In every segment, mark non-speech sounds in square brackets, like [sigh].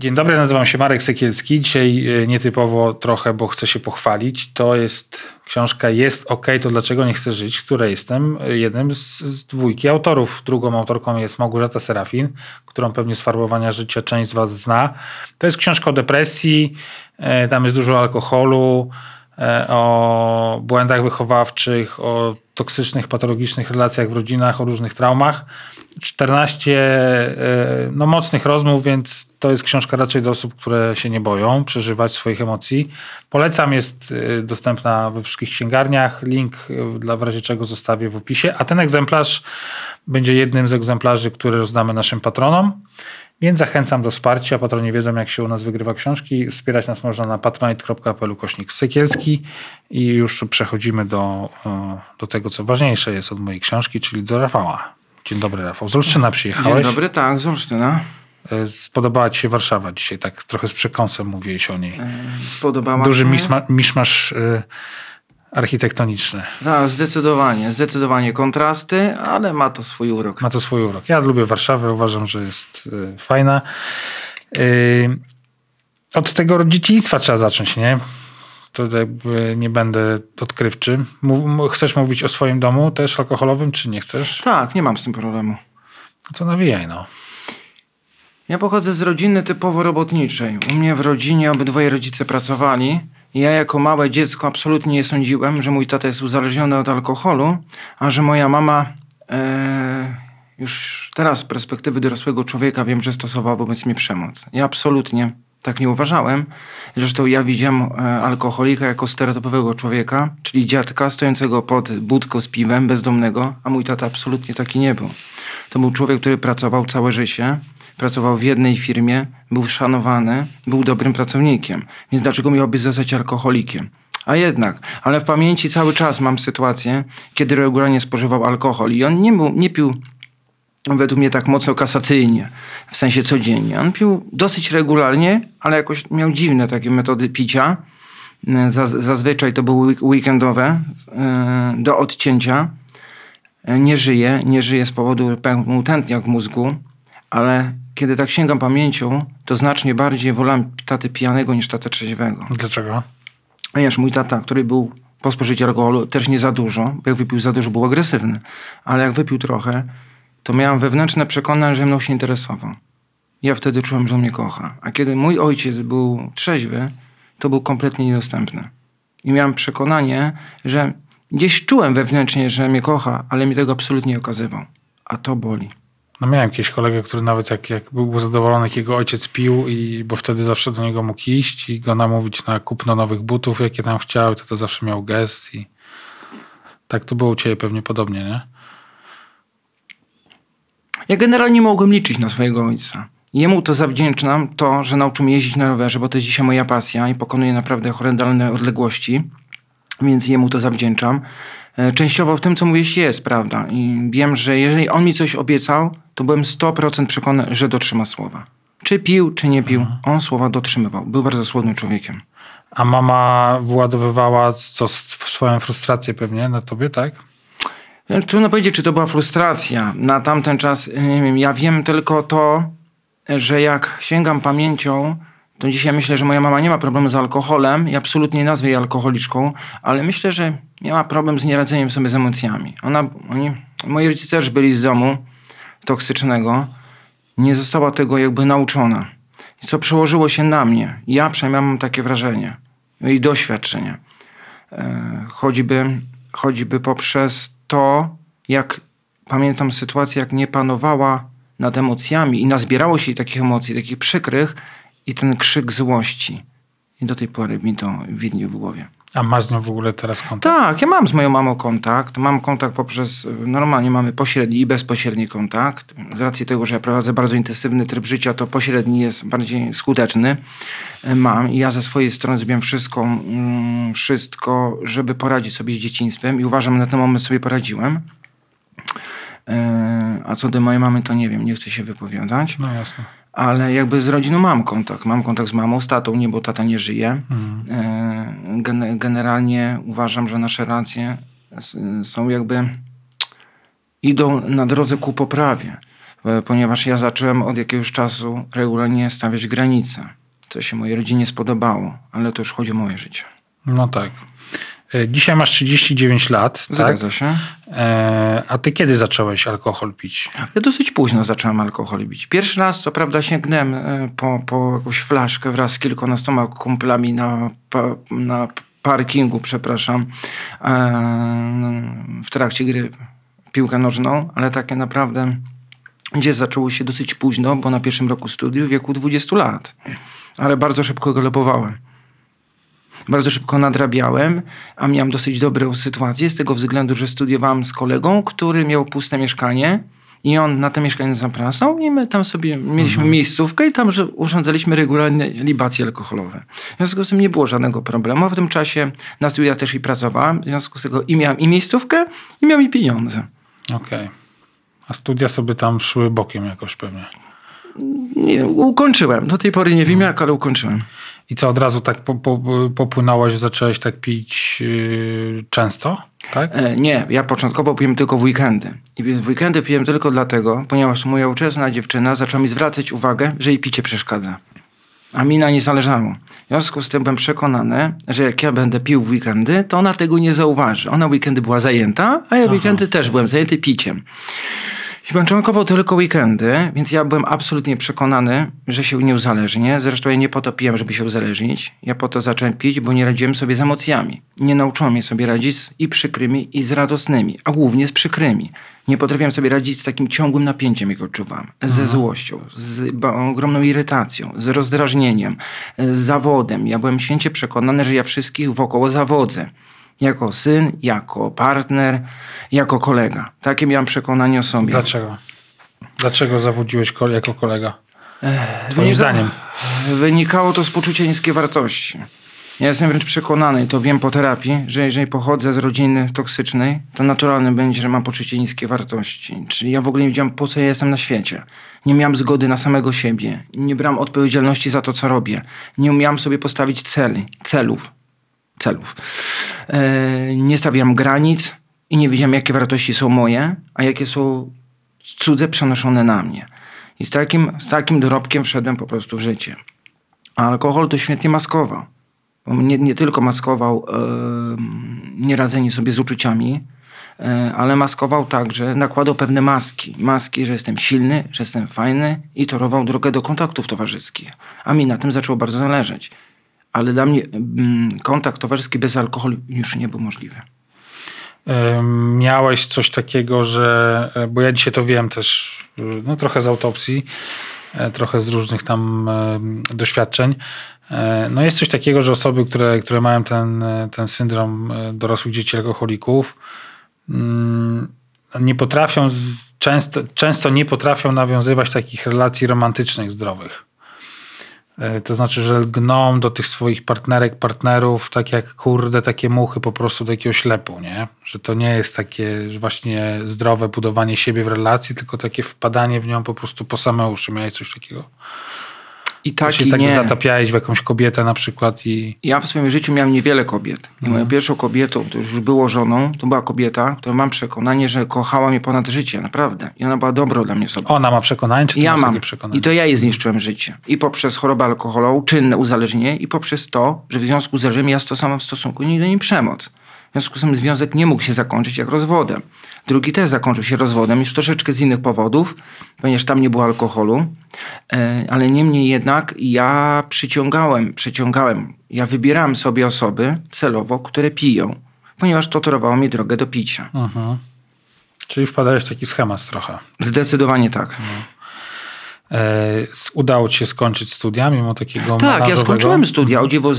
Dzień dobry, nazywam się Marek Sekielski. Dzisiaj e, nietypowo trochę, bo chcę się pochwalić. To jest książka Jest OK, to dlaczego nie chcę żyć, której jestem jednym z, z dwójki autorów. Drugą autorką jest Małgorzata Serafin, którą pewnie z farbowania życia część z Was zna. To jest książka o depresji, e, tam jest dużo alkoholu, e, o błędach wychowawczych, o toksycznych, patologicznych relacjach w rodzinach, o różnych traumach. 14 e, no, mocnych rozmów, więc to jest książka raczej do osób, które się nie boją przeżywać swoich emocji. Polecam, jest e, dostępna we wszystkich księgarniach. Link e, dla w razie czego zostawię w opisie. A ten egzemplarz będzie jednym z egzemplarzy, które rozdamy naszym patronom. Więc zachęcam do wsparcia. Patroni wiedzą, jak się u nas wygrywa książki. Wspierać nas można na patronite.pl kośnik Sykielski i już przechodzimy do, do tego, co ważniejsze jest od mojej książki, czyli do Rafała. Dzień dobry, Rafał. Z Olsztyna przyjechałeś. Dzień dobry, tak, z Olsztyna. E, spodobała ci się Warszawa dzisiaj, tak trochę z przekąsem mówiłeś o niej. E, spodobała Duży się. Duży miszmasz architektoniczny. Tak, zdecydowanie. Zdecydowanie kontrasty, ale ma to swój urok. Ma to swój urok. Ja lubię Warszawę, uważam, że jest y, fajna. Y, od tego dzieciństwa trzeba zacząć, nie? To jakby nie będę odkrywczy. Chcesz mówić o swoim domu też alkoholowym, czy nie chcesz? Tak, nie mam z tym problemu. No to nawijaj, no. Ja pochodzę z rodziny typowo robotniczej. U mnie w rodzinie obydwoje rodzice pracowali. Ja jako małe dziecko absolutnie nie sądziłem, że mój tata jest uzależniony od alkoholu, a że moja mama e, już teraz z perspektywy dorosłego człowieka wiem, że stosowała wobec mnie przemoc. Ja absolutnie tak nie uważałem. Zresztą ja widziałem e, alkoholika jako stereotypowego człowieka, czyli dziadka stojącego pod budką z piwem, bezdomnego, a mój tata absolutnie taki nie był. To był człowiek, który pracował całe życie, pracował w jednej firmie, był szanowany, był dobrym pracownikiem. Więc dlaczego miałby zostać alkoholikiem? A jednak, ale w pamięci cały czas mam sytuację, kiedy regularnie spożywał alkohol i on nie, był, nie pił według mnie tak mocno kasacyjnie, w sensie codziennie. On pił dosyć regularnie, ale jakoś miał dziwne takie metody picia. Zazwyczaj to były weekendowe, e, do odcięcia. E, nie żyje, nie żyje z powodu pełnu tętniak w mózgu, ale kiedy tak sięgam pamięcią, to znacznie bardziej wolałem taty pijanego niż tatę trzeźwego. Dlaczego? Ponieważ mój tata, który był po spożyciu alkoholu też nie za dużo, bo jak wypił za dużo, był agresywny, ale jak wypił trochę, to miałem wewnętrzne przekonanie, że mną się interesował. Ja wtedy czułem, że on mnie kocha. A kiedy mój ojciec był trzeźwy, to był kompletnie niedostępny. I miałem przekonanie, że gdzieś czułem wewnętrznie, że mnie kocha, ale mi tego absolutnie nie okazywał. A to boli. No miałem jakiegoś kolegę, który nawet jak, jak był zadowolony, jak jego ojciec pił, i, bo wtedy zawsze do niego mógł iść i go namówić na kupno nowych butów, jakie tam chciał, to to zawsze miał gest i tak to było u ciebie pewnie podobnie, nie? Ja generalnie mogłem liczyć na swojego ojca. Jemu to zawdzięczam to, że nauczył mnie jeździć na rowerze, bo to jest dzisiaj moja pasja i pokonuję naprawdę horrendalne odległości, więc jemu to zawdzięczam. E, częściowo w tym, co mówisz, jest prawda. I wiem, że jeżeli on mi coś obiecał, to byłem 100% przekonany, że dotrzyma słowa. Czy pił, czy nie pił, mhm. on słowa dotrzymywał. Był bardzo słodnym człowiekiem. A mama władowywała co, swoją frustrację pewnie na tobie, tak? Trudno powiedzieć, czy to była frustracja. Na tamten czas, nie wiem, ja wiem tylko to, że jak sięgam pamięcią, to dzisiaj myślę, że moja mama nie ma problemu z alkoholem i absolutnie nie nazwę jej alkoholiczką, ale myślę, że miała problem z nieradzeniem sobie z emocjami. Ona, oni, moi rodzice też byli z domu toksycznego. Nie została tego jakby nauczona. I co przełożyło się na mnie. Ja przynajmniej mam takie wrażenie i doświadczenie. E, choćby, choćby poprzez to, jak pamiętam sytuację, jak nie panowała nad emocjami i nazbierało się jej takich emocji, takich przykrych i ten krzyk złości. I do tej pory mi to widni w głowie. A masz z nią w ogóle teraz kontakt? Tak, ja mam z moją mamą kontakt. Mam kontakt poprzez, normalnie mamy pośredni i bezpośredni kontakt. Z racji tego, że ja prowadzę bardzo intensywny tryb życia, to pośredni jest bardziej skuteczny. Mam i ja ze swojej strony zrobiłem wszystko, mm, wszystko, żeby poradzić sobie z dzieciństwem i uważam, że na ten moment sobie poradziłem. E, A co do mojej mamy, to nie wiem, nie chcę się wypowiadać. No jasne. Ale jakby z rodziną mam kontakt. Mam kontakt z mamą, z tatą, nie, bo tata nie żyje. Mhm. E, gen- Generalnie uważam, że nasze racje są jakby idą na drodze ku poprawie, E, ponieważ ja zacząłem od jakiegoś czasu regularnie stawiać granice, co się mojej rodzinie spodobało, ale to już chodzi o moje życie. No tak. E, Dzisiaj masz 39 lat, tak? Zgadza się? E, A ty kiedy zacząłeś alkohol pić? Ja dosyć późno zacząłem alkohol pić. Pierwszy raz, co prawda, sięgnąłem e, po, po jakąś flaszkę wraz z kilkunastoma kumplami na, na parkingu, przepraszam, w trakcie gry piłkę nożną, ale takie naprawdę gdzie zaczęło się dosyć późno, bo na pierwszym roku studiów w wieku 20 lat. Ale bardzo szybko galopowałem. Bardzo szybko nadrabiałem, a miałem dosyć dobrą sytuację z tego względu, że studiowałem z kolegą, który miał puste mieszkanie i on na to mieszkanie zapraszał i my tam sobie mieliśmy miejscówkę i tam urządzaliśmy regularnie libacje alkoholowe. W związku z tym nie było żadnego problemu. W tym czasie na studiach też i pracowałem, w związku z tego i miałem i miejscówkę i miałem i pieniądze. Okej. A studia sobie tam szły bokiem jakoś pewnie. Nie, ukończyłem. Do tej pory nie wiem jak, ale ukończyłem. I co, od razu tak po, po, popłynąłeś, zacząłeś tak pić yy, często? Tak? E, nie, ja początkowo piłem tylko w weekendy. I w weekendy piłem tylko dlatego, ponieważ moja uczestna dziewczyna zaczęła mi zwracać uwagę, że jej picie przeszkadza. A mi na nie zależało. W związku z tym byłem przekonany, że jak ja będę pił w weekendy, to ona tego nie zauważy. Ona weekendy była zajęta, a ja weekendy też byłem zajęty piciem. I początkowo tylko weekendy, więc ja byłem absolutnie przekonany, że się nie uzależnię. Zresztą ja nie po to piłem, żeby się uzależnić. Ja po to zacząłem pić, bo nie radziłem sobie z emocjami. Nie nauczyłem mnie sobie radzić z i przykrymi, i z radosnymi, a głównie z przykrymi. Nie potrafiłem sobie radzić z takim ciągłym napięciem, jak odczuwałem. Ze złością, z ogromną irytacją, z rozdrażnieniem, z zawodem. Ja byłem święcie przekonany, że ja wszystkich wokoło zawodzę. Jako syn, jako partner, jako kolega. Takie miałem przekonanie o sobie. Dlaczego? Dlaczego zawodziłeś ko- jako kolega? Twoim zdaniem. Wynikało to z poczucia niskiej wartości. Ja jestem wręcz przekonany, to wiem po terapii, że jeżeli pochodzę z rodziny toksycznej, to naturalne będzie, że mam poczucie niskiej wartości. Czyli ja w ogóle nie wiedziałem, po co ja jestem na świecie. Nie miałem zgody na samego siebie. Nie brałem odpowiedzialności za to, co robię. Nie umiałem sobie postawić celi, celów. Celów. E, nie stawiam granic i nie wiedziałem, jakie wartości są moje, a jakie są cudze przenoszone na mnie. I z takim, z takim dorobkiem wszedłem po prostu w życie. A alkohol to świetnie maskował. Nie, nie tylko maskował e, nieradzenie sobie z uczuciami, e, ale maskował także, nakładał pewne maski. Maski, że jestem silny, że jestem fajny i torował drogę do kontaktów towarzyskich. A mi na tym zaczęło bardzo zależeć. Ale dla mnie mm, kontakt towarzyski bez alkoholu już nie był możliwy. Miałeś coś takiego, że, e, bo ja dzisiaj to wiem też, y, no trochę z autopsji, e, trochę z różnych tam doświadczeń. E, No jest coś takiego, że osoby, które, które mają ten, e, ten syndrom e, dorosłych dzieci alkoholików, mm, nie potrafią, często, często nie potrafią nawiązywać takich relacji romantycznych, zdrowych. E, To znaczy, że lgną do tych swoich partnerek, partnerów, tak jak kurde, takie muchy po prostu do jakiegoś ślepu, nie? Że to nie jest takie właśnie zdrowe budowanie siebie w relacji, tylko takie wpadanie w nią po prostu po same uszy. Miałeś coś takiego? I Tak się i tak nie. zatapiałeś w jakąś kobietę na przykład i... Ja w swoim życiu miałem niewiele kobiet. I moją pierwszą kobietą, to już było żoną, to była kobieta, która mam przekonanie, że kochała mnie ponad życie, naprawdę. I ona była dobrą dla mnie osobą. Ona ma przekonanie, czy ty Ja mam. I to ja jej zniszczyłem życie. I poprzez chorobę alkoholową, czynne uzależnienie, i poprzez to, że w związku z zależeniem ja stosowałem w stosunku nie do niej przemoc. W związku z tym związek nie mógł się zakończyć jak rozwodem. Drugi też zakończył się rozwodem, już troszeczkę z innych powodów, ponieważ tam nie było alkoholu. E, Ale niemniej jednak ja przyciągałem, przyciągałem, ja wybierałem sobie osoby celowo, które piją, ponieważ to torowało mi drogę do picia. Mhm. Czyli wpadałeś w taki schemat trochę. Zdecydowanie tak. E, udało ci się skończyć studia mimo takiego Tak, ja skończyłem studia, o dziwo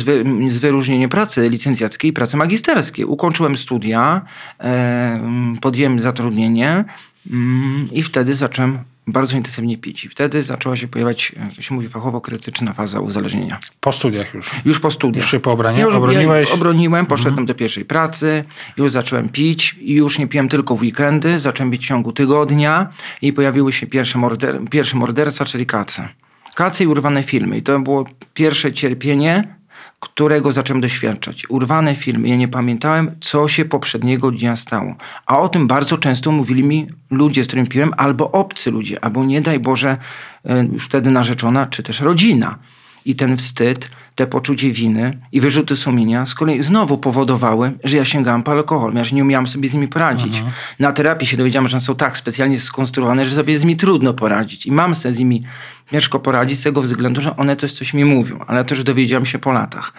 z wyróżnieniem pracy licencjackiej i pracy magisterskiej. Ukończyłem studia, e, podjąłem zatrudnienie mm, i wtedy zacząłem bardzo intensywnie pić. I wtedy zaczęła się pojawiać, jak się mówi fachowo, krytyczna faza uzależnienia. Po studiach już? Już po studiach. Już się po obranie, ja już, obroniłeś? Ja obroniłem, poszedłem mhm. do pierwszej pracy, już zacząłem pić i już nie piłem tylko w weekendy, zacząłem pić w ciągu tygodnia i pojawiły się pierwsze, morder, pierwsze morderca, czyli kace. Kace i urwane filmy. I to było pierwsze cierpienie, którego zacząłem doświadczać. Urwane filmy. Ja nie pamiętałem, co się poprzedniego dnia stało. A o tym bardzo często mówili mi ludzie, z którymi piłem, albo obcy ludzie, albo nie daj Boże, e, już wtedy narzeczona, czy też rodzina. I ten wstyd, te poczucie winy i wyrzuty sumienia z kolei znowu powodowały, że ja sięgałem po alkohol, ja nie umiałam sobie z nimi poradzić. Mhm. Na terapii się dowiedziałam, że one są tak specjalnie skonstruowane, że sobie z nimi trudno poradzić. I mam sobie z nimi ciężko poradzić z tego względu, że one coś, coś mi mówią, ale też dowiedziałam się po latach.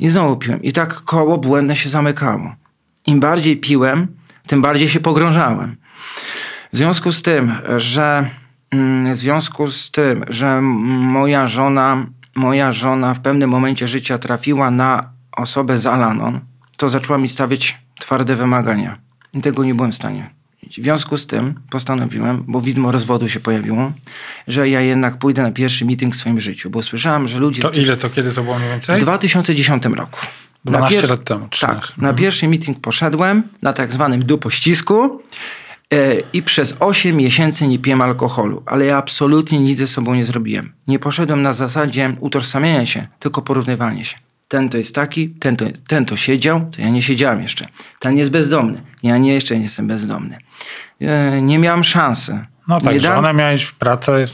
I znowu piłem. I tak koło błędne się zamykało. Im bardziej piłem, tym bardziej się pogrążałem. W związku z tym, że mm, w związku z tym, że moja żona moja żona w pewnym momencie życia trafiła na osobę z Alanon, to zaczęła mi stawiać twarde wymagania. I tego nie byłem w stanie. W związku z tym postanowiłem, bo widmo rozwodu się pojawiło, że ja jednak pójdę na pierwszy meeting w swoim życiu, bo słyszałem, że ludzie... To ile to, kiedy to było mniej więcej? W 2010 roku. 12 pier... lat temu. 13. Tak, na mhm. pierwszy meeting poszedłem, na tak zwanym dupościsku i przez 8 miesięcy nie piłem alkoholu, ale ja absolutnie nic ze sobą nie zrobiłem. Nie poszedłem na zasadzie utożsamiania się, tylko porównywania się. Ten to jest taki, ten to, ten to siedział, to ja nie siedziałem jeszcze. Ten jest bezdomny, ja nie jeszcze nie jestem bezdomny. E, nie miałem szansy. No tak, że ona miałeś pracę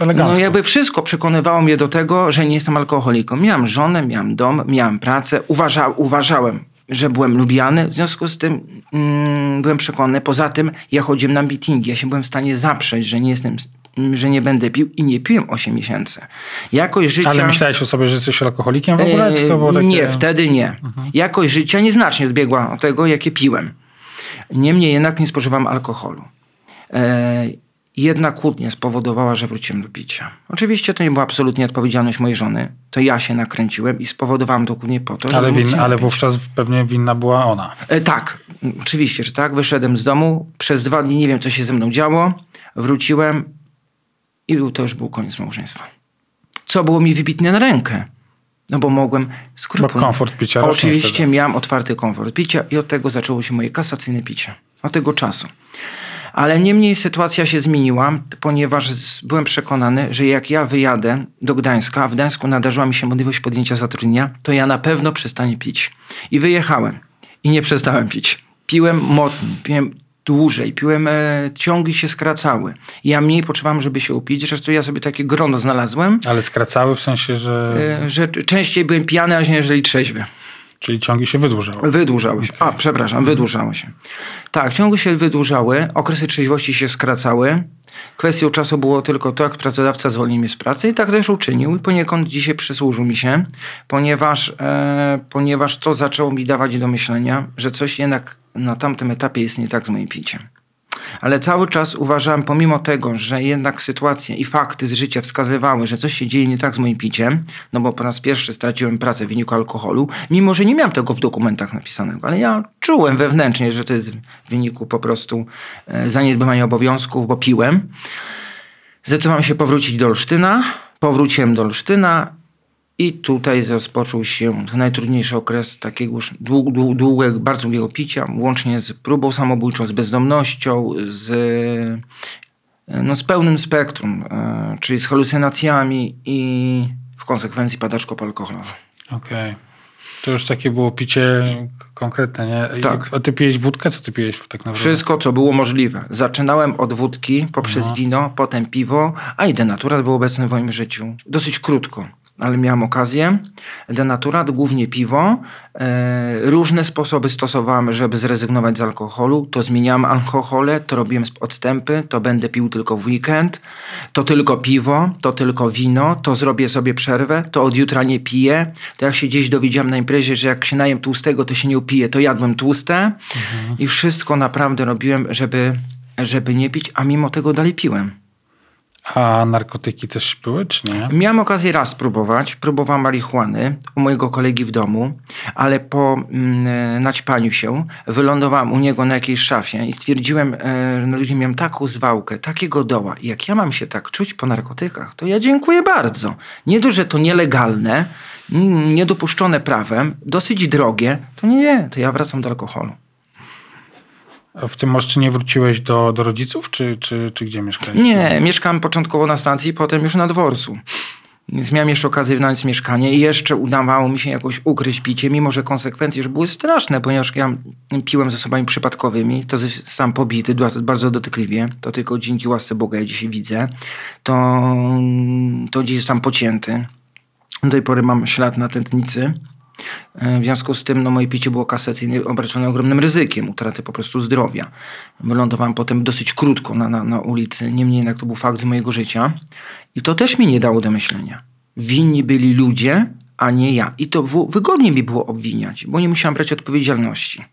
elegancką. No jakby wszystko przekonywało mnie do tego, że nie jestem alkoholiką. Miałem żonę, miałem dom, miałem pracę, uważa, uważałem, że byłem lubiany, w związku z tym mm, byłem przekonany. Poza tym ja chodziłem na meetingi, ja się byłem w stanie zaprzeć, że nie jestem że nie będę pił i nie piłem 8 miesięcy. Jakość życia... Ale myślałeś o sobie, że jesteś alkoholikiem w ogóle? To było takie... Nie, wtedy nie. Mhm. Jakość życia nieznacznie odbiegła od tego, jakie piłem. Niemniej jednak nie spożywam alkoholu. Jedna kłótnia spowodowała, że wróciłem do picia. Oczywiście to nie była absolutnie odpowiedzialność mojej żony. To ja się nakręciłem i spowodowałem to kłótnię po to, żeby Ale, win, ale wówczas pewnie winna była ona. E, tak, oczywiście, że tak. Wyszedłem z domu. Przez dwa dni nie wiem, co się ze mną działo. Wróciłem i to już był koniec małżeństwa. Co było mi wybitnie na rękę. No bo mogłem skrupulatnie. Bo komfort picia Oczywiście miałem otwarty komfort picia i od tego zaczęło się moje kasacyjne picie. Od tego czasu. Ale niemniej sytuacja się zmieniła, ponieważ byłem przekonany, że jak ja wyjadę do Gdańska, a w Gdańsku nadarzyła mi się możliwość podjęcia zatrudnienia, to ja na pewno przestanie pić. I wyjechałem. I nie przestałem pić. Piłem mocniej, piłem dłużej, piłem, e, ciągi się skracały. Ja mniej potrzebowałem, żeby się upić. Zresztą ja sobie takie grono znalazłem. Ale skracały w sensie, że... E, że częściej byłem pijany, aniżeli trzeźwy. Czyli ciągi się wydłużały. Wydłużały się. A, przepraszam, wydłużały się. Tak, ciągi się wydłużały, okresy trzeźwości się skracały. Kwestią czasu było tylko to, jak pracodawca zwolnił mnie z pracy i tak też uczynił. I poniekąd dzisiaj przysłużył mi się, ponieważ, e, ponieważ to zaczęło mi dawać do myślenia, że coś jednak na tamtym etapie jest nie tak z moim piciem ale cały czas uważałem, pomimo tego, że jednak sytuacje i fakty z życia wskazywały, że coś się dzieje nie tak z moim piciem, no bo po raz pierwszy straciłem pracę w wyniku alkoholu, mimo że nie miałem tego w dokumentach napisanego, ale ja czułem wewnętrznie, że to jest w wyniku po prostu e, zaniedbywania obowiązków, bo piłem. Zdecydowałem się powrócić do Olsztyna. Powróciłem do Olsztyna i tutaj rozpoczął się najtrudniejszy okres takiego dług, dług, długego, bardzo długiego picia, łącznie z próbą samobójczą, z bezdomnością, z, no, z pełnym spektrum, e, czyli z halucynacjami i w konsekwencji padaczką alkoholową. Okej. Okay. To już takie było picie konkretne, nie? Tak. A ty pijesz wódkę? Co ty pijesz tak naprawdę? Wszystko, co było możliwe. Zaczynałem od wódki, poprzez no. wino, potem piwo, a i denaturat był obecny w moim życiu. Dosyć krótko ale miałem okazję. Denaturat, głównie piwo. E, różne sposoby stosowałem, żeby zrezygnować z alkoholu. To zmieniałem alkohole, to robiłem odstępy, to będę pił tylko w weekend, to tylko piwo, to tylko wino, to zrobię sobie przerwę, to od jutra nie piję. To jak się gdzieś dowiedziałem na imprezie, że jak się najem tłustego, to się nie upije, to jadłem tłuste. Mhm. I wszystko naprawdę robiłem, żeby, żeby nie pić, a mimo tego dalej piłem. A narkotyki też były, czy nie? Miałem okazję raz spróbować. Próbowałem marihuany u mojego kolegi w domu, ale po mm, naćpaniu się wylądowałem u niego na jakiejś szafie i stwierdziłem, e, no, że miałem taką zwałkę, takiego doła. Jak ja mam się tak czuć po narkotykach, to ja dziękuję bardzo. Nie dość, że to nielegalne, niedopuszczone prawem, dosyć drogie, to nie, to ja wracam do alkoholu. W tym moście nie wróciłeś do, do rodziców, czy, czy, czy gdzie mieszkałeś? Nie, mieszkałem początkowo na stacji, potem już na dworcu. Więc miałem jeszcze okazję wynająć mieszkanie i jeszcze udawało mi się jakoś ukryć picie, mimo że konsekwencje już były straszne, ponieważ ja piłem ze osobami przypadkowymi, to sam pobity bardzo dotykliwie, to tylko dzięki łasce Boga ja dzisiaj widzę, to, to jestem pocięty. Do tej pory mam ślad na tętnicy. E, w związku z tym no, moje picie było kasacyjne, obarczone ogromnym ryzykiem utraty po prostu zdrowia. Wylądowałem potem dosyć krótko na, na, na ulicy, niemniej jednak to był fakt z mojego życia. I to też mi nie dało do myślenia. Winni byli ludzie, a nie ja. I to wygodnie mi było obwiniać, bo nie musiałem brać odpowiedzialności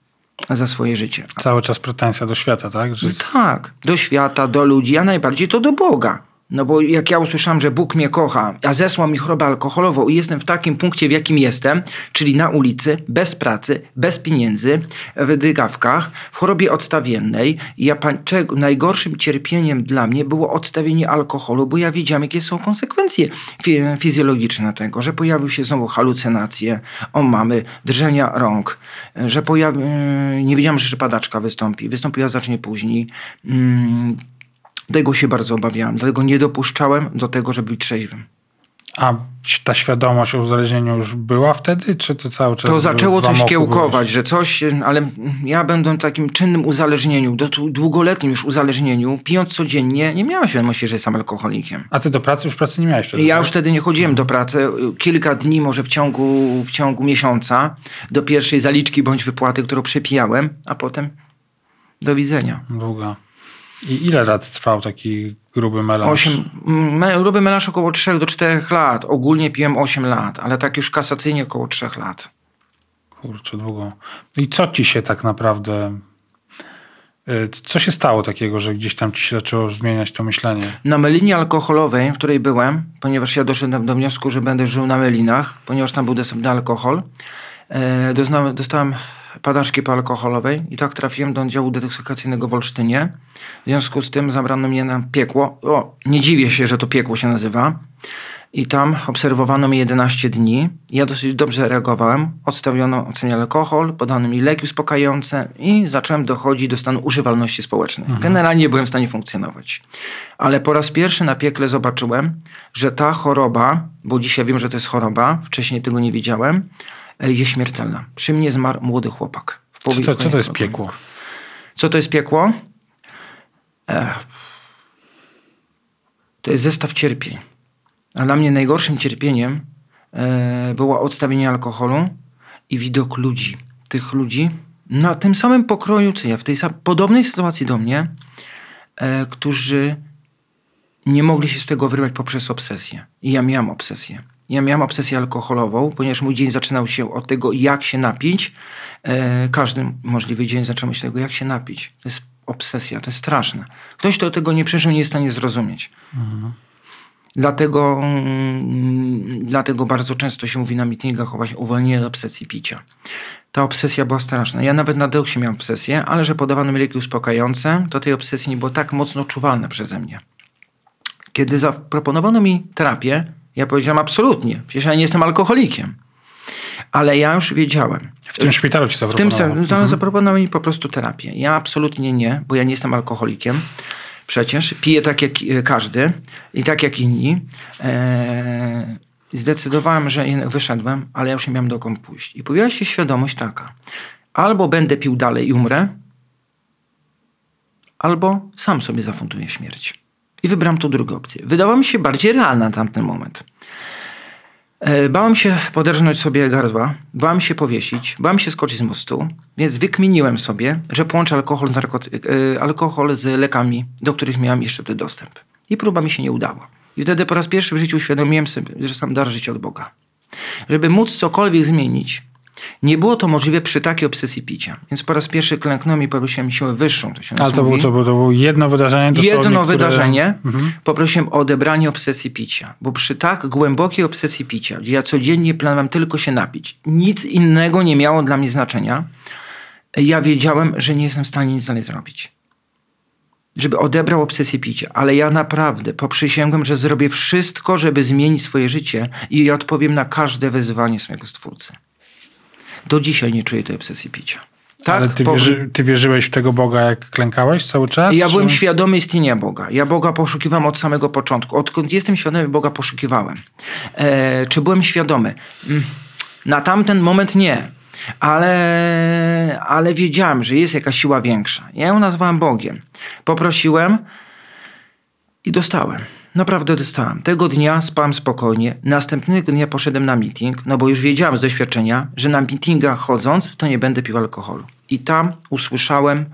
za swoje życie. Cały czas pretensja do świata, tak? Że... Tak, do świata, do ludzi, a najbardziej to do Boga. No bo jak ja usłyszałem, że Bóg mnie kocha, a zesłał mi chorobę alkoholową i jestem w takim punkcie, w jakim jestem, czyli na ulicy, bez pracy, bez pieniędzy, w dygawkach, w chorobie odstawiennej, ja czego, najgorszym cierpieniem dla mnie było odstawienie alkoholu, bo ja wiedziałem, jakie są konsekwencje fizjologiczne tego, że pojawiły się znowu halucynacje, o mamy, drżenia rąk, że pojawi, nie wiedziałem, że padaczka wystąpi, wystąpiła znacznie później. Mm, tego się bardzo obawiałem, dlatego nie dopuszczałem do tego, żeby być trzeźwym. A ta świadomość o uzależnieniu już była wtedy, czy to cały czas? To zaczęło coś kiełkować, byłeś? że coś, ale ja będąc takim czynnym uzależnieniu, długoletnim już uzależnieniu, pijąc codziennie, nie miałem świadomości, że jestem alkoholikiem. A ty do pracy już pracy nie miałeś wtedy? Ja tak? już wtedy nie chodziłem do pracy. Kilka dni, może w ciągu, w ciągu miesiąca, do pierwszej zaliczki bądź wypłaty, którą przepijałem, a potem do widzenia. Długa. I ile lat trwał taki gruby melanż? 8, me, gruby melanż około 3 do 4 lat. Ogólnie piłem 8 lat, ale tak już kasacyjnie około 3 lat. Kurczę, długo. I co ci się tak naprawdę... Y, co się stało takiego, że gdzieś tam ci się zaczęło zmieniać to myślenie? Na melinie alkoholowej, w której byłem, ponieważ ja doszedłem do wniosku, że będę żył na melinach, ponieważ tam był dostępny alkohol, e, dostałem padaczki poalkoholowej i tak trafiłem do oddziału detoksykacyjnego w Olsztynie. W związku z tym zabrano mnie na piekło. O, nie dziwię się, że to piekło się nazywa. I tam obserwowano mnie 11 dni. Ja dosyć dobrze reagowałem. Odstawiono ocenie alkohol, podano mi leki uspokajające i zacząłem dochodzić do stanu używalności społecznej. Mhm. Generalnie byłem w stanie funkcjonować. Ale po raz pierwszy na piekle zobaczyłem, że ta choroba, bo dzisiaj wiem, że to jest choroba, wcześniej tego nie wiedziałem, jest śmiertelna. Przy mnie zmarł młody chłopak. Co to, co to jest piekło? Co to jest piekło? To jest zestaw cierpień. A dla mnie najgorszym cierpieniem e, było odstawienie alkoholu i widok ludzi. Tych ludzi na tym samym pokroju, co ja, w tej podobnej sytuacji do mnie, e, którzy nie mogli się z tego wyrwać poprzez obsesję. I ja miałam obsesję. Ja miałam obsesję alkoholową, ponieważ mój dzień zaczynał się od tego, jak się napić. E, każdy możliwy dzień zaczynał się od tego, jak się napić. To jest obsesja, to jest straszne. Ktoś, kto tego nie przeżył, nie jest w stanie zrozumieć. Mhm. Dlatego, mm, dlatego bardzo często się mówi na mitingach o właśnie uwolnieniu od obsesji picia. Ta obsesja była straszna. Ja nawet na deoksie miałem obsesję, ale że podawano mi leki uspokajające, to tej obsesji nie było tak mocno czuwalne przeze mnie. Kiedy zaproponowano mi terapię, ja powiedziałem absolutnie, przecież ja nie jestem alkoholikiem. Ale ja już wiedziałem. W tym szpitalu ci zaproponowano? W tym mhm. zaproponowano mi po prostu terapię. Ja absolutnie nie, bo ja nie jestem alkoholikiem. Przecież piję tak jak e, każdy i tak jak inni. Eee, zdecydowałem, że wyszedłem, ale ja już nie miałem dokąd pójść. I pojawiła się świadomość taka. Albo będę pił dalej i umrę, albo sam sobie zafunduję śmierć. I wybrałem tą drugą opcję. Wydała mi się bardziej realna na tamten moment. E, bałem się poderżnąć sobie gardła, bałem się powiesić, bałem się skoczyć z mostu, więc wykminiłem sobie, że połączę alkohol, e, alkohol z lekami, do których miałem jeszcze ten dostęp. I próba mi się nie udała. I wtedy po raz pierwszy w życiu uświadomiłem sobie, że sam dar życia od Boga. Żeby móc cokolwiek zmienić, Nie było to możliwe przy takiej obsesji picia. Więc po raz pierwszy klęknąłem i poprosiłem siłę wyższą. To się Ale to było, mówi. to, było, to było jedno wydarzenie dosłownie, Jedno wydarzenie. Mhm. Poprosiłem o odebranie obsesji picia. Bo przy tak głębokiej obsesji picia, gdzie ja codziennie planowałem tylko się napić, nic innego nie miało dla mnie znaczenia, ja wiedziałem, że nie jestem w stanie nic dalej zrobić. Żeby odebrał obsesję picia. Ale ja naprawdę poprzysięgłem, że zrobię wszystko, żeby zmienić swoje życie i odpowiem na każde wezwanie swojego stwórcy. Do dzisiaj nie czuję tej obsesji picia. Tak, Ale ty, po- wierzy, ty wierzyłeś w tego Boga, jak klękałeś cały czas? ja czy- byłem świadomy istnienia Boga. Ja Boga poszukiwałem od samego początku. Odkąd jestem świadomy, Boga poszukiwałem. E, czy byłem świadomy? Mm, Na tamten moment nie. Ale, ale wiedziałem, że jest jakaś siła większa. Ja ją nazwałem Bogiem. Poprosiłem i dostałem. Naprawdę dostałem. Tego dnia spałem spokojnie. Następnego dnia poszedłem na meeting, no bo już wiedziałem z doświadczenia, że na meetingach chodząc, to nie będę pił alkoholu. I tam usłyszałem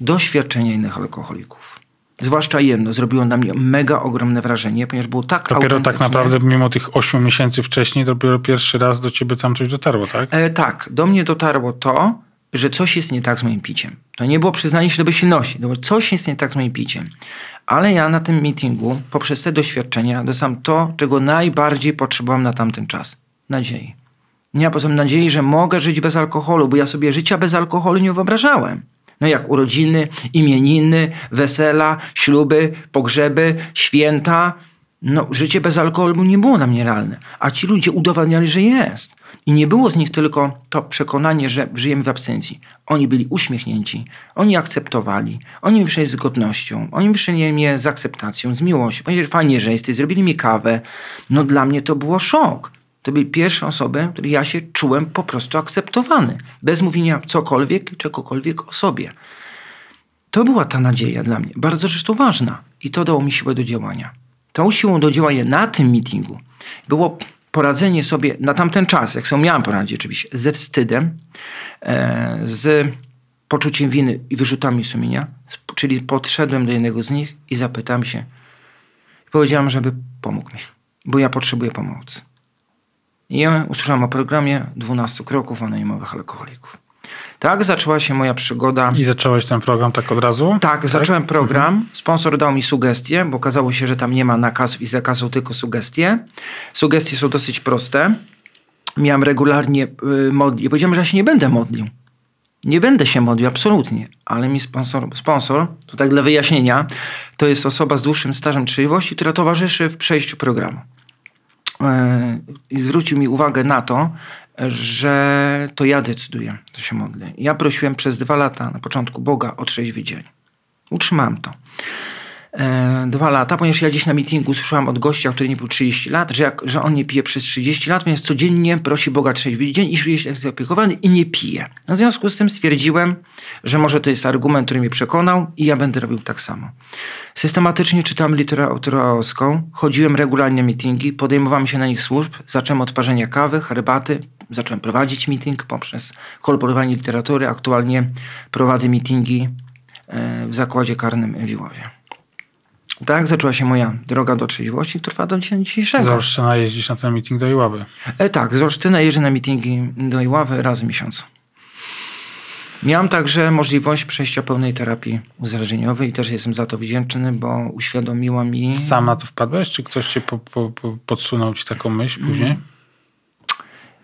doświadczenia innych alkoholików. Zwłaszcza jedno zrobiło na mnie mega ogromne wrażenie, ponieważ było tak Dopiero tak naprawdę, mimo tych ośmiu miesięcy wcześniej, dopiero pierwszy raz do ciebie tam coś dotarło, tak? E, tak, do mnie dotarło to, że coś jest nie tak z moim piciem. To nie było przyznanie się do bezsilności, to coś jest nie tak z moim piciem. Ale ja na tym meetingu, poprzez te doświadczenia, dostałem to, czego najbardziej potrzebowałem na tamten czas. Nadziei. Ja potem nadziei, że mogę żyć bez alkoholu, bo ja sobie życia bez alkoholu nie wyobrażałem. No jak urodziny, imieniny, wesela, śluby, pogrzeby, święta. No, życie bez alkoholu nie było dla mnie realne. A ci ludzie udowadniali, że jest. I nie było z nich tylko to przekonanie, że żyjemy w absencji. Oni byli uśmiechnięci, oni akceptowali, oni mi przyjęli z godnością, oni mi przyjęli mnie z akceptacją, z miłością. Powiedzieli, że fajnie, że jesteś, zrobili mi kawę. No dla mnie to było szok. To były pierwsze osoby, które ja się czułem po prostu akceptowany. Bez mówienia cokolwiek, czegokolwiek o sobie. To była ta nadzieja dla mnie, bardzo zresztą ważna. I to dało mi siłę do działania. Tą siłą do działania na tym meetingu było poradzenie sobie na tamten czas, jak sobie miałem poradzić oczywiście, ze wstydem, e, z poczuciem winy i wyrzutami sumienia. Czyli podszedłem do jednego z nich i zapytałem się, powiedziałem, żeby pomógł mi, bo ja potrzebuję pomocy. I ja o programie 12 kroków anonimowych alkoholików. Tak zaczęła się moja przygoda. I zacząłeś ten program tak od razu? Tak, zacząłem program. Sponsor dał mi sugestie, bo okazało się, że tam nie ma nakazów i zakazów, tylko sugestie. Sugestie są dosyć proste. Miałem regularnie y, modlić. Powiedziałem, że ja się nie będę modlił. Nie będę się modlił, absolutnie. Ale mi sponsor, sponsor, to tak dla wyjaśnienia, to jest osoba z dłuższym stażem trzeźwości, która towarzyszy w przejściu programu. E, I zwrócił mi uwagę na to, że to ja decyduję, to się modlę. Ja prosiłem przez dwa lata na początku Boga o trzeźwy dzień. Utrzymałem to. E, dwa lata, ponieważ ja dziś na meetingu słyszałem od gościa, który nie był 30 lat, że, jak, że on nie pije przez 30 lat, ponieważ codziennie prosi Boga trzeźwy dzień i czuje się zaopiekowany i nie pije. W związku z tym stwierdziłem, że może to jest argument, który mnie przekonał i ja będę robił tak samo. Systematycznie czytałem literaturę autorowską, chodziłem regularnie na meetingi, podejmowałem się na nich służb, zacząłem od parzenia kawy, herbaty, zacząłem prowadzić meeting poprzez kolportowanie literatury. Aktualnie prowadzę meetingi e, w zakładzie karnym w Iłowie. Tak zaczęła się moja droga do trzeźwości, która trwa do dnia dzisiejszego. Z Olsztyna jeździsz na ten meeting do Iławy. E, tak, z Olsztyna jeżdżę na meetingi do Iławy raz w miesiącu. Miałem także możliwość przejścia pełnej terapii uzależnieniowej i też jestem za to wdzięczny, bo uświadomiła mi... Sam na to wpadłeś, czy ktoś cię po, po, po, podsunął ci taką myśl później?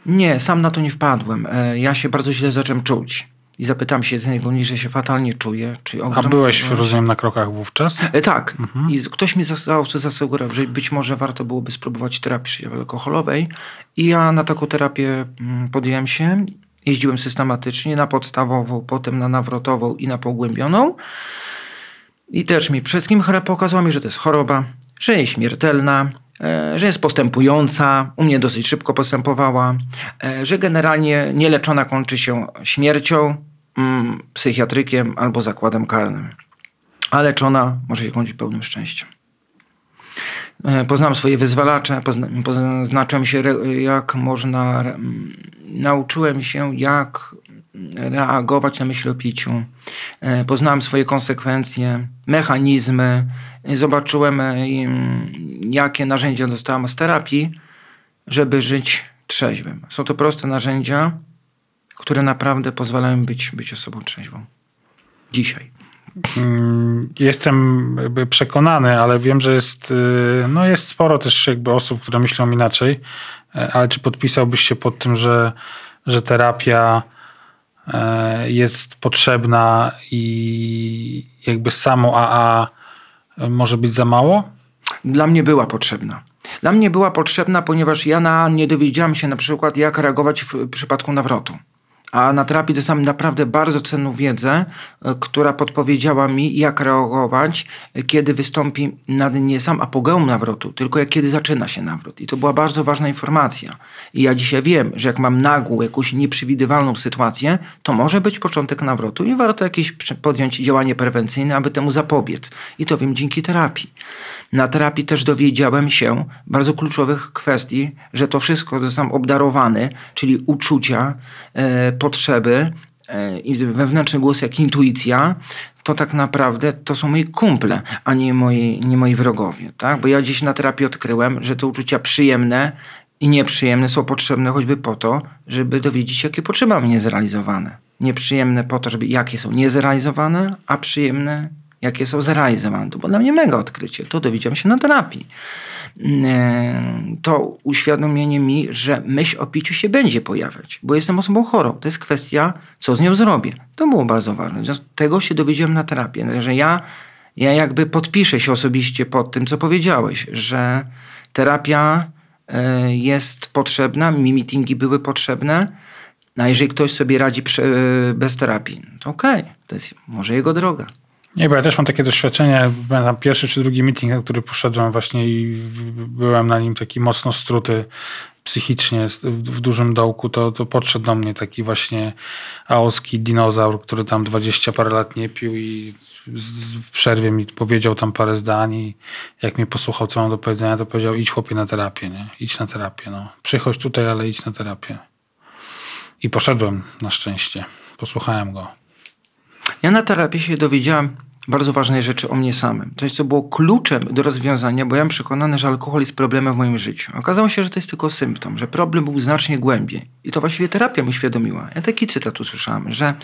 Nie, sam na to nie wpadłem. E, Ja się bardzo źle zacząłem czuć. I zapytam się z niego, że się fatalnie czuję. Czy A ogromna byłeś, rozumiem, na krokach wówczas? E, Tak. I z- ktoś mi zas- zasugerował, że być może warto byłoby spróbować terapii alkoholowej. I ja na taką terapię mm, podjąłem się. Jeździłem systematycznie na podstawową, potem na nawrotową i na pogłębioną. I też mi przede wszystkim pokazała mi, że to jest choroba, że jest śmiertelna, e, że jest postępująca, u mnie dosyć szybko postępowała, e, że generalnie nieleczona kończy się śmiercią, mm, psychiatrykiem albo zakładem karnym a leczona może się kończyć pełnym szczęściem. E, Poznałem swoje wyzwalacze, pozna, poznaczyłem się, jak można, nauczyłem się, jak reagować na myśl o piciu. E, Poznałem swoje konsekwencje, mechanizmy, E, zobaczyłem, jakie narzędzia dostałem z terapii, żeby żyć trzeźwym. Są to proste narzędzia, które naprawdę pozwalają być, być osobą trzeźwą. Dzisiaj. Mm, jestem jakby przekonany, ale wiem, że jest, y, no jest sporo też jakby osób, które myślą inaczej. E, ale czy podpisałbyś się pod tym, że, że terapia e, jest potrzebna i jakby samo AA może być za mało? Dla mnie była potrzebna. Dla mnie była potrzebna, ponieważ ja na, nie dowiedziałam się na przykład, jak reagować w przypadku nawrotu. A na terapii dostałem naprawdę bardzo cenną wiedzę, e, która podpowiedziała mi, jak reagować, e, kiedy wystąpi nawet nie sam apogeum nawrotu, tylko jak kiedy zaczyna się nawrót. I to była bardzo ważna informacja. I ja dzisiaj wiem, że jak mam nagłą, jakąś nieprzewidywalną sytuację, to może być początek nawrotu i warto jakieś podjąć działanie prewencyjne, aby temu zapobiec. I to wiem dzięki terapii. Na terapii też dowiedziałem się bardzo kluczowych kwestii, że to wszystko zostałem obdarowany, czyli uczucia, e, potrzeby e, i wewnętrzny głos jak intuicja, to tak naprawdę to są moi kumple, a nie moi, nie moi wrogowie. Tak? Bo ja dziś na terapii odkryłem, że te uczucia przyjemne i nieprzyjemne są potrzebne choćby po to, żeby dowiedzieć się, jakie potrzeby mam niezrealizowane. Nieprzyjemne po to, żeby jakie są niezrealizowane, a przyjemne jakie są zrealizowane. To było dla mnie mega odkrycie. To dowiedziałem się na terapii. Mm, to uświadomienie mi, że myśl o piciu się będzie pojawiać, bo jestem osobą chorą. To jest kwestia, co z nią zrobię. To było bardzo ważne. Tego się dowiedziałem na terapii, że ja, ja jakby podpiszę się osobiście pod tym, co powiedziałeś, że terapia e, jest potrzebna, mi meetingi były potrzebne, a jeżeli ktoś sobie radzi bez terapii, to okej, okay, to jest może jego droga. Nie, bo ja też mam takie doświadczenie. Pamiętam pierwszy czy drugi meeting, na który poszedłem właśnie i byłem na nim taki mocno struty psychicznie w dużym dołku, to, to podszedł do mnie taki właśnie aoski dinozaur, który tam dwadzieścia parę lat nie pił i w przerwie mi powiedział tam parę zdań i jak mnie posłuchał, co mam do powiedzenia, to powiedział idź chłopie na terapię, nie? Idź na terapię, no. Przychodź tutaj, ale idź na terapię. I poszedłem na szczęście. Posłuchałem go. Ja na terapię się dowiedziałem bardzo ważnej rzeczy o mnie samym. Coś, co było kluczem do rozwiązania, bo ja mam przekonany, że alkohol jest problemem w moim życiu. Okazało się, że to jest tylko symptom, że problem był znacznie głębiej. I to właściwie terapia mi uświadomiła. Ja taki cytat usłyszałem, że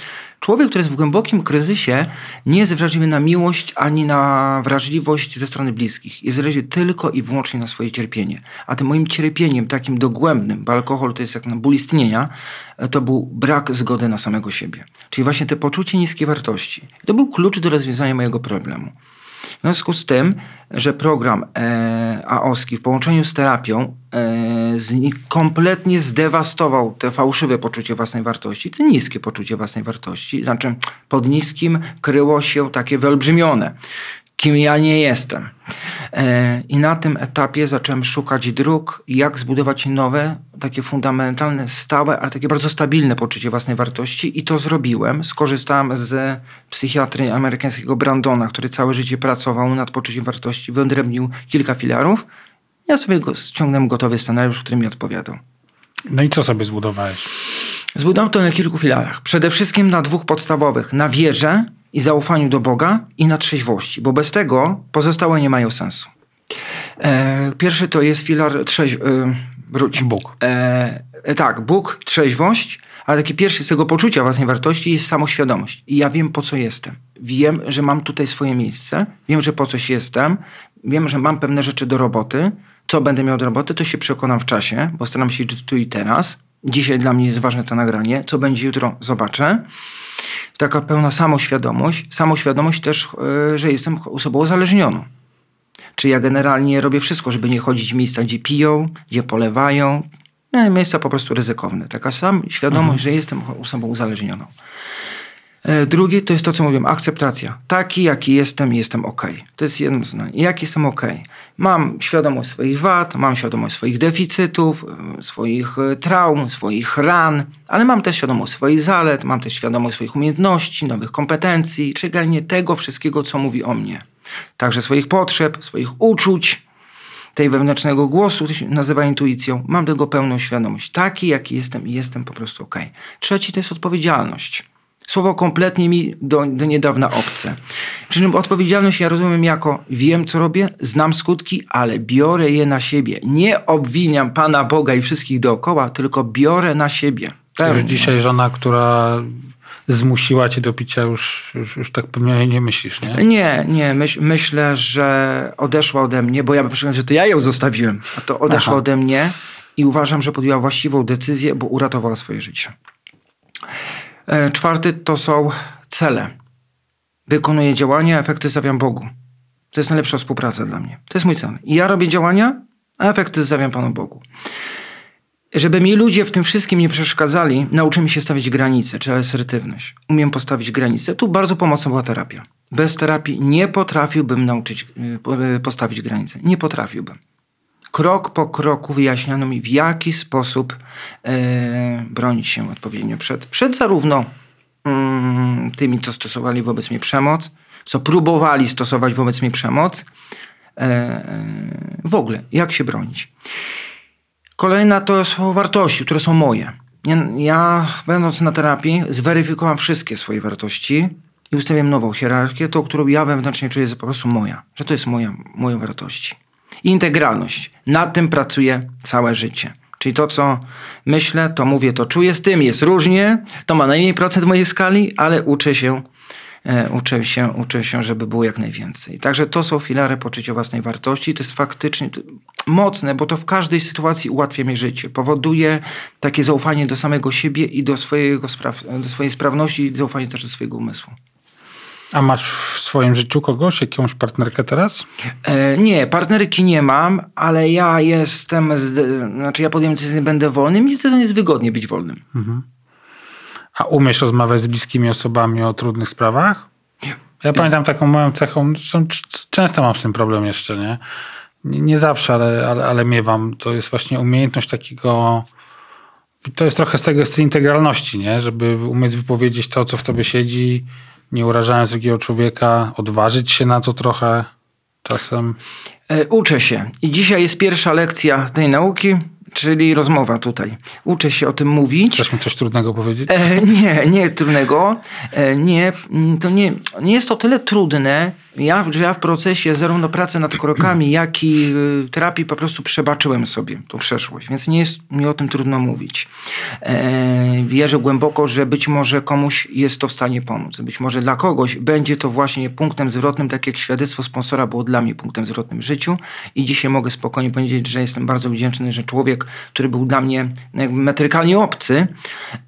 człowiek, który jest w głębokim kryzysie, nie jest wrażliwy na miłość ani na wrażliwość ze strony bliskich. Jest wrażliwy tylko i wyłącznie na swoje cierpienie. A tym moim cierpieniem, takim dogłębnym, bo alkohol to jest jak na ból istnienia, to był brak zgody na samego siebie. Czyli właśnie te poczucie niskiej wartości. To był klucz do rozwiązania mojego problemu. W związku z tym, że program e, AOSKI w połączeniu z terapią e, z, kompletnie zdewastował te fałszywe poczucie własnej wartości, te niskie poczucie własnej wartości, znaczy pod niskim kryło się takie wyolbrzymione kim ja nie jestem. E, I na tym etapie zacząłem szukać dróg, jak zbudować nowe, takie fundamentalne, stałe, ale takie bardzo stabilne poczucie własnej wartości i to zrobiłem. Skorzystałem z psychiatry amerykańskiego Brandona, który całe życie pracował nad poczuciem wartości, wyodrębnił kilka filarów. Ja sobie go, ściągnąłem gotowy scenariusz, który mi odpowiadał. No i co sobie zbudowałeś? Zbudowałem to na kilku filarach. Przede wszystkim na dwóch podstawowych. Na wierze i zaufaniu do Boga i na trzeźwości, bo bez tego pozostałe nie mają sensu. E, pierwszy to jest filar trzeź... E, wróć. Bóg. E, e, tak, Bóg, trzeźwość, ale taki pierwszy z tego poczucia własnej wartości jest samoświadomość. I ja wiem, po co jestem. Wiem, że mam tutaj swoje miejsce, wiem, że po coś jestem, wiem, że mam pewne rzeczy do roboty. Co będę miał do roboty, to się przekonam w czasie, bo staram się tu i teraz. Dzisiaj dla mnie jest ważne to nagranie. Co będzie jutro, zobaczę taka pełna samoświadomość. Samoświadomość też, e, że jestem osobą uzależnioną. Czy ja generalnie robię wszystko, żeby nie chodzić w miejsca, gdzie piją, gdzie polewają. No, miejsca po prostu ryzykowne. Taka sam świadomość, mhm. że jestem osobą uzależnioną. E, drugie to jest to, co mówiłem, akceptacja. Taki, jaki jestem, jestem ok. To jest jedno zdanie. Jak jestem ok? Mam świadomość swoich wad, mam świadomość swoich deficytów, e, swoich e, traum, swoich ran, ale mam też świadomość swoich zalet, mam też świadomość swoich umiejętności, nowych kompetencji, czyli generalnie tego wszystkiego, co mówi o mnie. Także swoich potrzeb, swoich uczuć, tej wewnętrznego głosu, to się nazywa intuicją. Mam tego pełną świadomość. Taki, jaki jestem i jestem po prostu ok. Trzeci to jest odpowiedzialność. Słowo kompletnie mi do, do niedawna obce. Przy czym odpowiedzialność ja rozumiem jako wiem, co robię, znam skutki, ale biorę je na siebie. Nie obwiniam Pana Boga i wszystkich dookoła, tylko biorę na siebie. Pewnie. Już dzisiaj żona, która zmusiła cię do picia, już, już, już tak pewnie nie myślisz, nie? Nie, nie. Myśl, myślę, że odeszła ode mnie, bo ja myślałem, że to ja ją zostawiłem, a to odeszła Aha. ode mnie i uważam, że podjęła właściwą decyzję, bo uratowała swoje życie. E, Czwarty to są cele. Wykonuję działania, efekty stawiam Bogu. To jest najlepsza współpraca dla mnie. To jest mój cel. Ja robię działania, a efekty stawiam Panu Bogu. Żeby mi ludzie w tym wszystkim nie przeszkadzali, nauczymy się stawiać granice, czyli asertywność. Umiem postawić granice. Tu bardzo pomocna była terapia. Bez terapii nie potrafiłbym nauczyć, y, y, postawić granice. Nie potrafiłbym. Krok po kroku wyjaśniano mi, w jaki sposób e, bronić się odpowiednio przed, przed zarówno mm, tymi, co stosowali wobec mnie przemoc, co próbowali stosować wobec mnie przemoc, e, w ogóle, jak się bronić. Kolejna to są wartości, które są moje. Ja, ja będąc na terapii, zweryfikowałem wszystkie swoje wartości i ustawiam nową hierarchię, tą, którą ja wewnętrznie czuję, że po prostu moja, że to jest moja, moje wartości. Integralność. Nad tym pracuję całe życie. Czyli to, co myślę, to mówię, to czuję, z tym jest różnie, to ma najmniej procent mojej skali, ale uczę się, e, uczę się, uczę się, żeby było jak najwięcej. Także to są filary poczucia własnej wartości. To jest faktycznie mocne, bo to w każdej sytuacji ułatwia mi życie. Powoduje takie zaufanie do samego siebie i do, swojego spraw, do swojej sprawności i zaufanie też do swojego umysłu. A masz w swoim życiu kogoś, jakąś partnerkę teraz? E, nie, partnerki nie mam, ale ja jestem, zde- znaczy ja podjąłem decyzję, będę wolnym i zdecydowanie jest wygodnie być wolnym. A umiesz rozmawiać z bliskimi osobami o trudnych sprawach? Ja pamiętam taką moją cechą, często mam z tym problem jeszcze, nie? Nie, nie zawsze, ale, ale, ale miewam. To jest właśnie umiejętność takiego... To jest trochę z tego, z tej integralności, nie? Żeby umieć wypowiedzieć to, co w tobie siedzi, nie urażając drugiego człowieka, odważyć się na to trochę czasem. E, uczę się i dzisiaj jest pierwsza lekcja tej nauki, czyli rozmowa tutaj. Uczę się o tym mówić. Chcesz mi coś trudnego powiedzieć? E, nie, nie trudnego. E, nie, to nie, nie jest to tyle trudne, ja, że ja w procesie zarówno pracy nad krokami, [clears throat] jak i y, terapii po prostu przebaczyłem sobie tą przeszłość, więc nie jest mi o tym trudno mówić. E, wierzę głęboko, że być może komuś jest to w stanie pomóc. Być może dla kogoś będzie to właśnie punktem zwrotnym, tak jak świadectwo sponsora było dla mnie punktem zwrotnym w życiu i dzisiaj mogę spokojnie powiedzieć, że jestem bardzo wdzięczny, że człowiek, który był dla mnie metrykalnie obcy,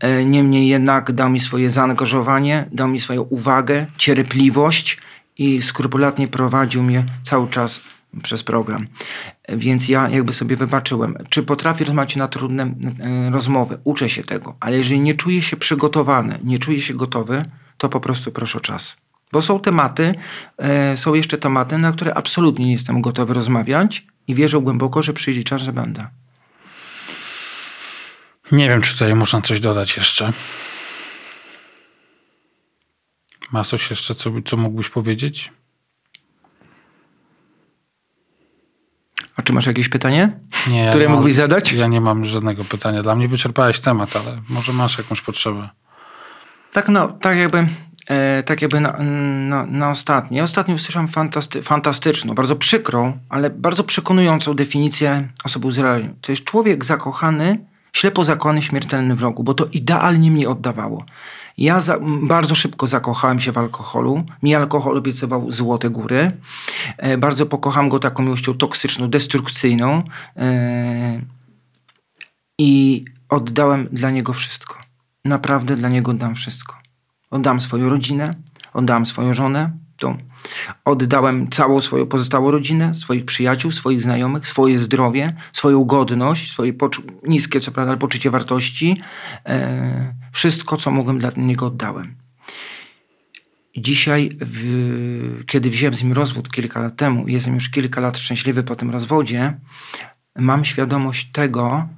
e, niemniej jednak dał mi swoje zaangażowanie, dał mi swoją uwagę, cierpliwość i skrupulatnie prowadził mnie cały czas przez program. Więc ja jakby sobie wybaczyłem. Czy potrafię rozmawiać na trudne e, rozmowy? Uczę się tego. Ale jeżeli nie czuję się przygotowany, nie czuję się gotowy, to po prostu proszę o czas. Bo są tematy, e, są jeszcze tematy, na które absolutnie nie jestem gotowy rozmawiać i wierzę głęboko, że przyjdzie czas, że będę. Nie wiem, czy tutaj można coś dodać jeszcze. Masz coś jeszcze, co, co mógłbyś powiedzieć? A czy masz jakieś pytanie, Nie, ja które mam- mógłbyś zadać? Ja nie mam żadnego pytania. Dla mnie wyczerpałeś temat, ale może masz jakąś potrzebę. Tak, no, tak jakby, e, tak jakby na, na, na ostatnie. Ostatnio usłyszałem fantasty, fantastyczną, bardzo przykrą, ale bardzo przekonującą definicję osoby uzależnionej. To jest człowiek zakochany, ślepo zakochany w śmiertelnym wrogu, bo to idealnie mnie oddawało. Ja za, bardzo szybko zakochałem się w alkoholu. Mi alkohol obiecywał złote góry. E, bardzo pokocham go taką miłością toksyczną, destrukcyjną. E, i oddałem dla niego wszystko. Naprawdę dla niego oddam wszystko. Oddam swoją rodzinę, oddałem swoją żonę, tą. oddałem całą swoją pozostałą rodzinę, swoich przyjaciół, swoich znajomych, swoje zdrowie, swoją godność, swoje niskie, co prawda, poczucie wartości. E, wszystko, co mogłem dla niego oddałem. Dzisiaj, w, kiedy wziąłem z nim rozwód kilka lat temu, jestem już kilka lat szczęśliwy po tym rozwodzie, mam świadomość tego,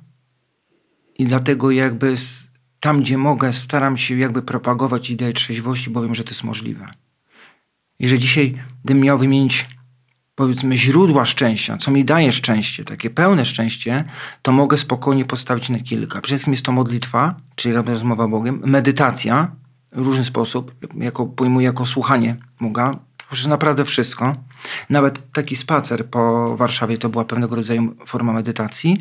i dlatego jakby tam, gdzie mogę, staram się jakby propagować ideę trzeźwości, bo wiem, że to jest możliwe. I że dzisiaj, gdybym miał wymienić powiedzmy źródła szczęścia, co mi daje szczęście, takie pełne szczęście, to mogę spokojnie postawić na kilka. Przede wszystkim jest to modlitwa, czyli rozmowa Bogiem, medytacja w różny sposób, jako, pojmuję jako słuchanie Boga, Poprzez naprawdę wszystko. Nawet taki spacer po Warszawie to była pewnego rodzaju forma medytacji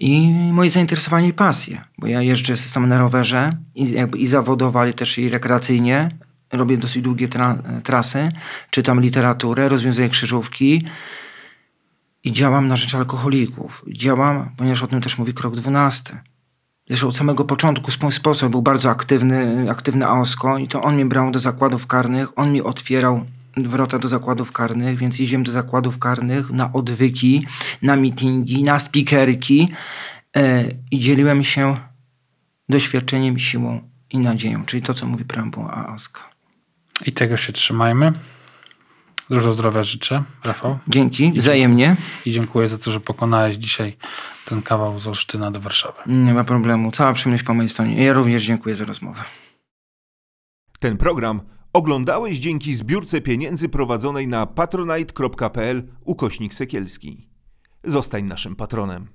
i moje zainteresowanie i pasje, bo ja jeżdżę system na rowerze i, jakby i zawodowo, ale też i rekreacyjnie. Robię dosyć długie tra- trasy, czytam literaturę, rozwiązuję krzyżówki i działam na rzecz alkoholików. Działam, ponieważ o tym też mówi krok 12. Zresztą od samego początku sposób był bardzo aktywny, aktywny AOSKO i to on mnie brał do zakładów karnych, on mi otwierał wrota do zakładów karnych, więc jeździłem do zakładów karnych na odwyki, na meetingi, na speakerki e, i dzieliłem się doświadczeniem, siłą i nadzieją, czyli to, co mówi preambuła AOSKO. I tego się trzymajmy. Dużo zdrowia życzę, Rafał. Dzięki, wzajemnie. I dziękuję za to, że pokonałeś dzisiaj ten kawał z Olsztyna do Warszawy. Nie ma problemu. Cała przyjemność po mojej stronie. Ja również dziękuję za rozmowę. Ten program oglądałeś dzięki zbiórce pieniędzy prowadzonej na patronite.pl ukośnik sekielski. Zostań naszym patronem.